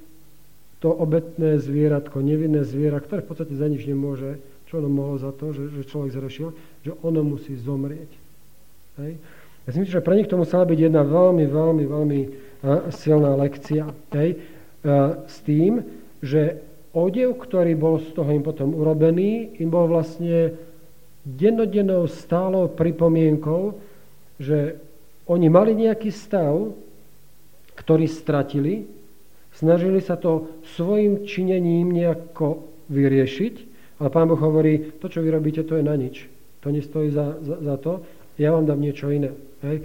to obetné zvieratko, nevinné zviera, ktoré v podstate za nič nemôže, čo ono mohlo za to, že, že človek zrešil, že ono musí zomrieť. Hej? Ja si myslím, že pre nich to musela byť jedna veľmi, veľmi, veľmi silná lekcia. Hej? S tým, že odev, ktorý bol z toho im potom urobený, im bol vlastne dennodennou stálou pripomienkou, že oni mali nejaký stav, ktorý stratili, Snažili sa to svojim činením nejako vyriešiť, ale Pán Boh hovorí, to, čo vy robíte, to je na nič. To nestojí za, za, za to, ja vám dám niečo iné. Hej.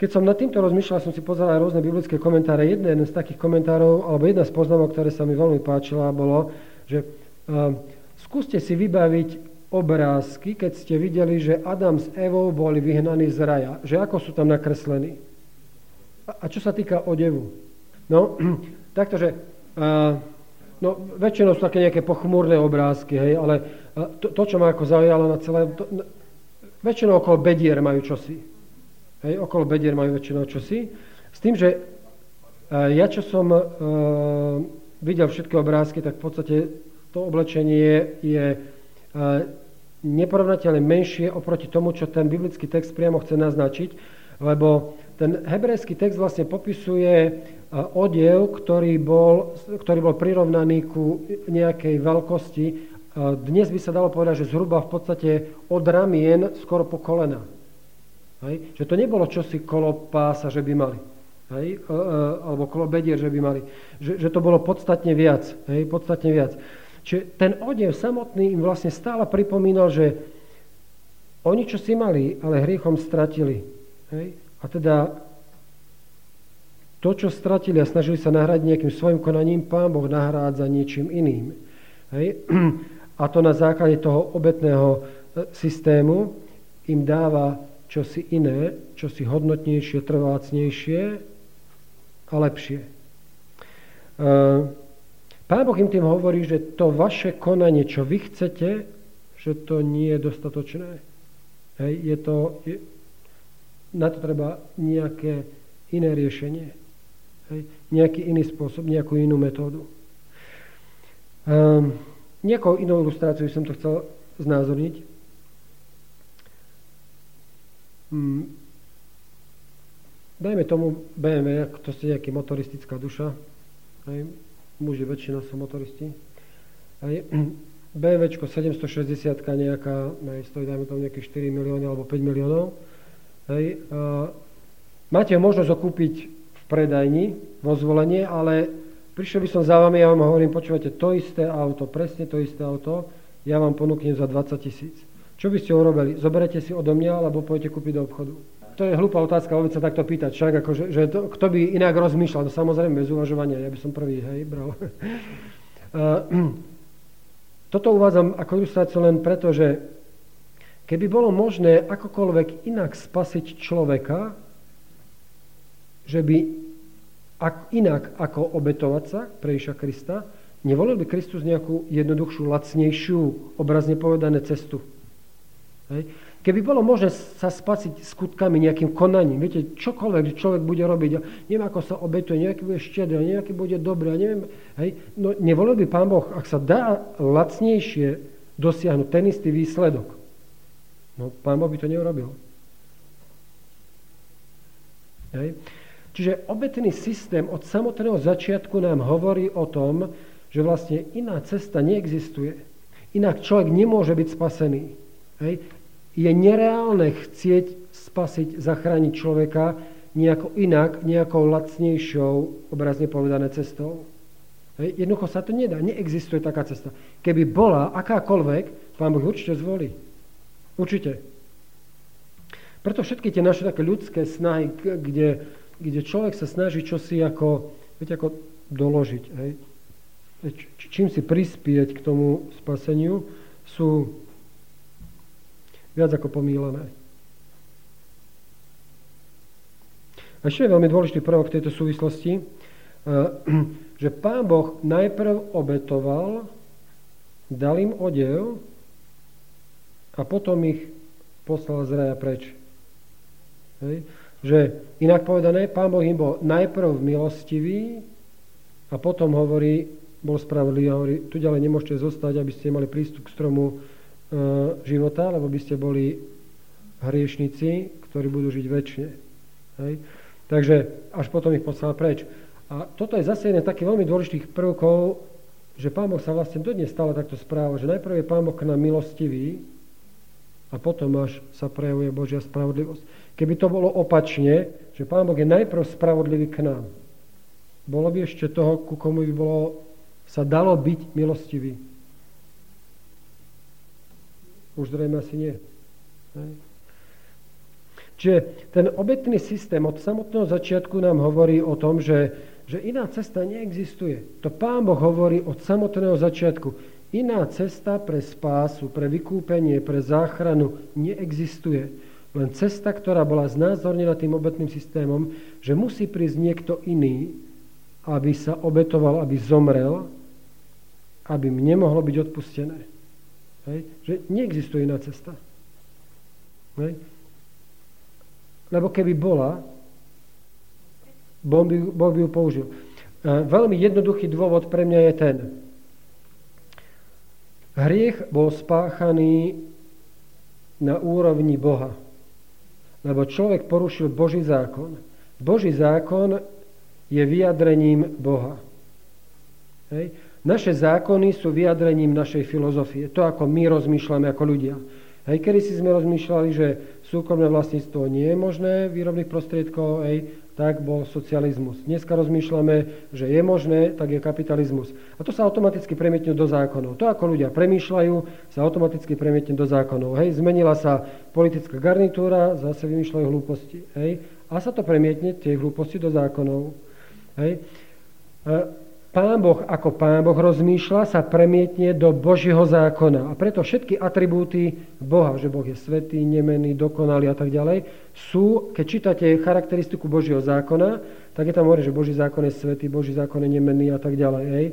Keď som nad týmto rozmýšľal, som si pozeral aj rôzne biblické komentáre. Jeden z takých komentárov, alebo jedna z poznámok, ktoré sa mi veľmi páčila, bolo, že uh, skúste si vybaviť obrázky, keď ste videli, že Adam s Evou boli vyhnaní z raja. Že ako sú tam nakreslení. A, a čo sa týka odevu? No, takto, že uh, no, väčšinou sú také nejaké pochmúrne obrázky, hej, ale to, to, čo ma ako zaujalo na celé... To, no, väčšinou okolo bedier majú čosi. Hej, okolo bedier majú väčšinou čosi. S tým, že uh, ja, čo som uh, videl všetky obrázky, tak v podstate to oblečenie je uh, neporovnateľne menšie oproti tomu, čo ten biblický text priamo chce naznačiť, lebo ten hebrejský text vlastne popisuje odev, ktorý bol, ktorý bol prirovnaný ku nejakej veľkosti. Dnes by sa dalo povedať, že zhruba v podstate od ramien skoro po kolena. Hej? Že to nebolo čosi kolo pása, že by mali. Hej? Alebo kolo bedier, že by mali. Že, že to bolo podstatne viac. Hej? Podstatne viac. Čiže ten odev samotný im vlastne stále pripomínal, že oni čo si mali, ale hriechom stratili. Hej? A teda to, čo stratili a snažili sa nahrať nejakým svojim konaním, Pán Boh nahrádza niečím iným. Hej? A to na základe toho obetného e, systému im dáva čosi iné, čosi hodnotnejšie, trvácnejšie a lepšie. E, Pán Boh im tým hovorí, že to vaše konanie, čo vy chcete, že to nie je dostatočné. Hej, je to, je, na to treba nejaké iné riešenie. Hej? Nejaký iný spôsob, nejakú inú metódu. Um, nejakou inou ilustráciu som to chcel znázorniť. Um, dajme tomu BMW, to ste nejaký motoristická duša. Hej? Muži väčšina sú motoristi. Hej? BMW 760 nejaká, hej, stojí dajme tomu nejakých 4 milióny alebo 5 miliónov. Hej? Máte možnosť ho kúpiť predajni vo zvolenie, ale prišiel by som za vami, ja vám hovorím, počúvate, to isté auto, presne to isté auto, ja vám ponúknem za 20 tisíc. Čo by ste urobili? Zoberete si odo mňa, alebo pôjdete kúpiť do obchodu? to je hlúpa otázka vôbec sa takto pýtať. Však ako, že, to, kto by inak rozmýšľal? No samozrejme, bez uvažovania. Ja by som prvý, hej, bral. Toto uvádzam ako ilustráciu len preto, že keby bolo možné akokoľvek inak spasiť človeka, že by ak, inak ako obetovať sa pre Iša Krista, nevolil by Kristus nejakú jednoduchšiu, lacnejšiu, obrazne povedané cestu. Hej. Keby bolo možné sa spasiť skutkami, nejakým konaním, viete, čokoľvek človek bude robiť, neviem, ako sa obetuje, nejaký bude štedrý, nejaký bude dobrý, a neviem, hej, no nevolil by Pán Boh, ak sa dá lacnejšie dosiahnuť ten istý výsledok, no Pán Boh by to neurobil. Hej. Čiže obetný systém od samotného začiatku nám hovorí o tom, že vlastne iná cesta neexistuje. Inak človek nemôže byť spasený. Hej je nereálne chcieť spasiť, zachrániť človeka nejako inak, nejakou lacnejšou, obrazne povedané, cestou. Jednoducho sa to nedá, neexistuje taká cesta. Keby bola akákoľvek, pán Boh určite zvolí. Určite. Preto všetky tie naše také ľudské snahy, kde, kde človek sa snaží čosi ako, viete, ako doložiť, hej? čím si prispieť k tomu spaseniu, sú viac ako pomílené. A ešte je veľmi dôležitý prvok tejto súvislosti, eh, že pán Boh najprv obetoval, dal im odev a potom ich poslal z raja preč. Hej. Že inak povedané, pán Boh im bol najprv milostivý a potom hovorí, bol spravodlivý a hovorí, tu ďalej nemôžete zostať, aby ste mali prístup k stromu E, života, lebo by ste boli hriešnici, ktorí budú žiť väčšine. Hej? Takže až potom ich poslal preč. A toto je zase jeden taký veľmi dôležitých prvkov, že Pán Boh sa vlastne dodnes stále takto správa, že najprv je Pán Boh k nám milostivý a potom až sa prejavuje Božia spravodlivosť. Keby to bolo opačne, že Pán Boh je najprv spravodlivý k nám, bolo by ešte toho, ku komu by bolo, sa dalo byť milostivý. Už zrejme asi nie. Čiže ten obetný systém od samotného začiatku nám hovorí o tom, že, že iná cesta neexistuje. To Pán Boh hovorí od samotného začiatku. Iná cesta pre spásu, pre vykúpenie, pre záchranu neexistuje. Len cesta, ktorá bola znázornená tým obetným systémom, že musí prísť niekto iný, aby sa obetoval, aby zomrel, aby mne mohlo byť odpustené. Hej? Že neexistuje iná cesta. Hej? Lebo keby bola, Boh by, boh by ju použil. A veľmi jednoduchý dôvod pre mňa je ten. Hriech bol spáchaný na úrovni Boha. Lebo človek porušil Boží zákon. Boží zákon je vyjadrením Boha. Hej? Naše zákony sú vyjadrením našej filozofie. To, ako my rozmýšľame ako ľudia. Hej, kedy si sme rozmýšľali, že súkromné vlastníctvo nie je možné výrobných prostriedkov, hej, tak bol socializmus. Dneska rozmýšľame, že je možné, tak je kapitalizmus. A to sa automaticky premietne do zákonov. To, ako ľudia premýšľajú, sa automaticky premietne do zákonov. Hej, zmenila sa politická garnitúra, zase vymýšľajú hlúposti. Hej, a sa to premietne, tie hlúposti, do zákonov. Hej. Pán Boh ako Pán Boh rozmýšľa, sa premietne do Božieho zákona. A preto všetky atribúty Boha, že Boh je svetý, nemený, dokonalý a tak ďalej, sú, keď čítate charakteristiku Božieho zákona, tak je tam hovorí, že Boží zákon je svetý, Boží zákon je nemenný a tak ďalej. Hej.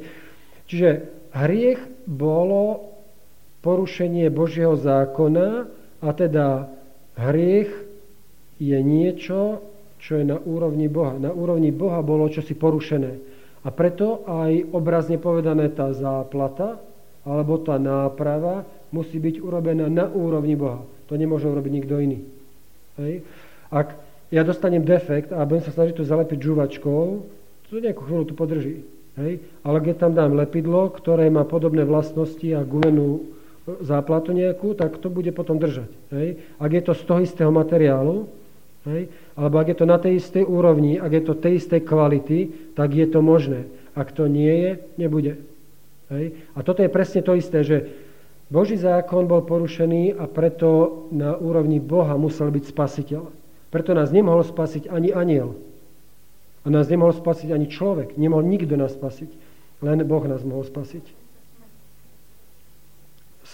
Čiže hriech bolo porušenie Božieho zákona a teda hriech je niečo, čo je na úrovni Boha. Na úrovni Boha bolo čosi porušené. A preto aj obrazne povedané tá záplata alebo tá náprava musí byť urobená na úrovni Boha. To nemôže urobiť nikto iný. Hej. Ak ja dostanem defekt a budem sa snažiť to zalepiť žuvačkou, to nejakú chvíľu tu podrží. Hej. Ale keď tam dám lepidlo, ktoré má podobné vlastnosti a gumenú záplatu nejakú, tak to bude potom držať. Hej. Ak je to z toho istého materiálu, hej, alebo ak je to na tej istej úrovni, ak je to tej istej kvality, tak je to možné. Ak to nie je, nebude. Hej? A toto je presne to isté, že Boží zákon bol porušený a preto na úrovni Boha musel byť spasiteľ. Preto nás nemohol spasiť ani aniel. A nás nemohol spasiť ani človek. Nemohol nikto nás spasiť. Len Boh nás mohol spasiť.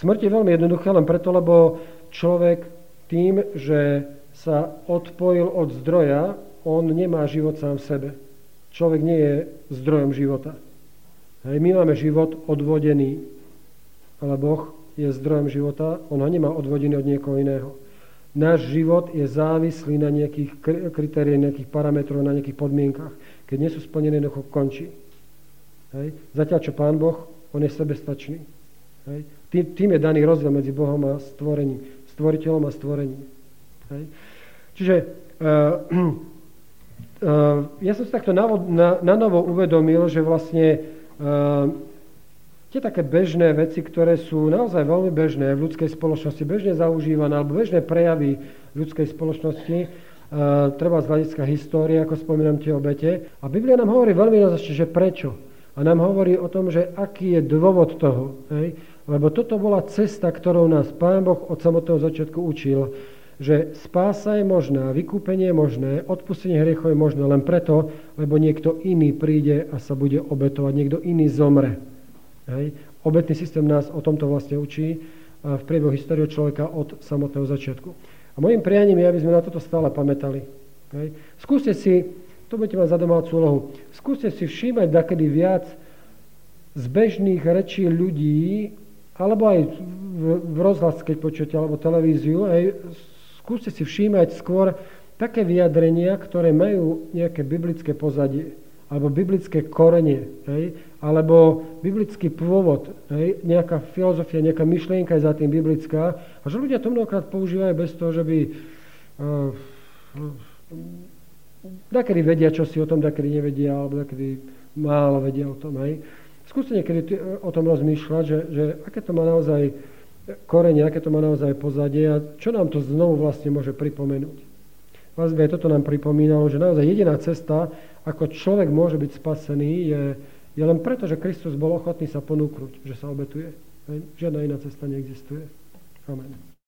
Smrť je veľmi jednoduchá len preto, lebo človek tým, že sa odpojil od zdroja, on nemá život sám v sebe. Človek nie je zdrojom života. Hej, my máme život odvodený, ale Boh je zdrojom života, on ho nemá odvodený od niekoho iného. Náš život je závislý na nejakých kritériách, nejakých parametroch, na nejakých podmienkach. Keď nie sú splnené, jednoducho končí. Hej. Zatiaľ, čo Pán Boh, on je sebestačný. Hej. Tým, tým je daný rozdiel medzi Bohom a stvorením. Stvoriteľom a stvorením. Hej. Čiže uh, uh, ja som si takto na, na, na novo uvedomil, že vlastne uh, tie také bežné veci, ktoré sú naozaj veľmi bežné v ľudskej spoločnosti, bežne zaužívané alebo bežné prejavy ľudskej spoločnosti, uh, treba z hľadiska histórie, ako spomínam tie obete. A Biblia nám hovorí veľmi jednoznačne, že prečo. A nám hovorí o tom, že aký je dôvod toho. Hej? Lebo toto bola cesta, ktorou nás Pán Boh od samotného začiatku učil, že spása je možná, vykúpenie je možné, odpustenie hriechov je možné len preto, lebo niekto iný príde a sa bude obetovať, niekto iný zomre. Hej. Obetný systém nás o tomto vlastne učí v priebehu histórie človeka od samotného začiatku. A môjim prianím je, aby sme na toto stále pamätali. Hej. Skúste si, to budete mať za domácu úlohu, skúste si všímať dakedy viac z bežných rečí ľudí, alebo aj v, v rozhlas, keď počujete, alebo televíziu, hej, skúste si všímať skôr také vyjadrenia, ktoré majú nejaké biblické pozadie alebo biblické korenie, hej, alebo biblický pôvod, hej, nejaká filozofia, nejaká myšlienka je za tým biblická a že ľudia to mnohokrát používajú bez toho, že by uh, vedia, čo si o tom, dakedy nevedia, alebo dakedy málo vedia o tom. Hej. Skúste niekedy o tom rozmýšľať, že, že aké to má naozaj korene, aké to má naozaj pozadie a čo nám to znovu vlastne môže pripomenúť. Vlastne aj toto nám pripomínalo, že naozaj jediná cesta, ako človek môže byť spasený, je, je len preto, že Kristus bol ochotný sa ponúknuť, že sa obetuje. Žiadna iná cesta neexistuje. Amen.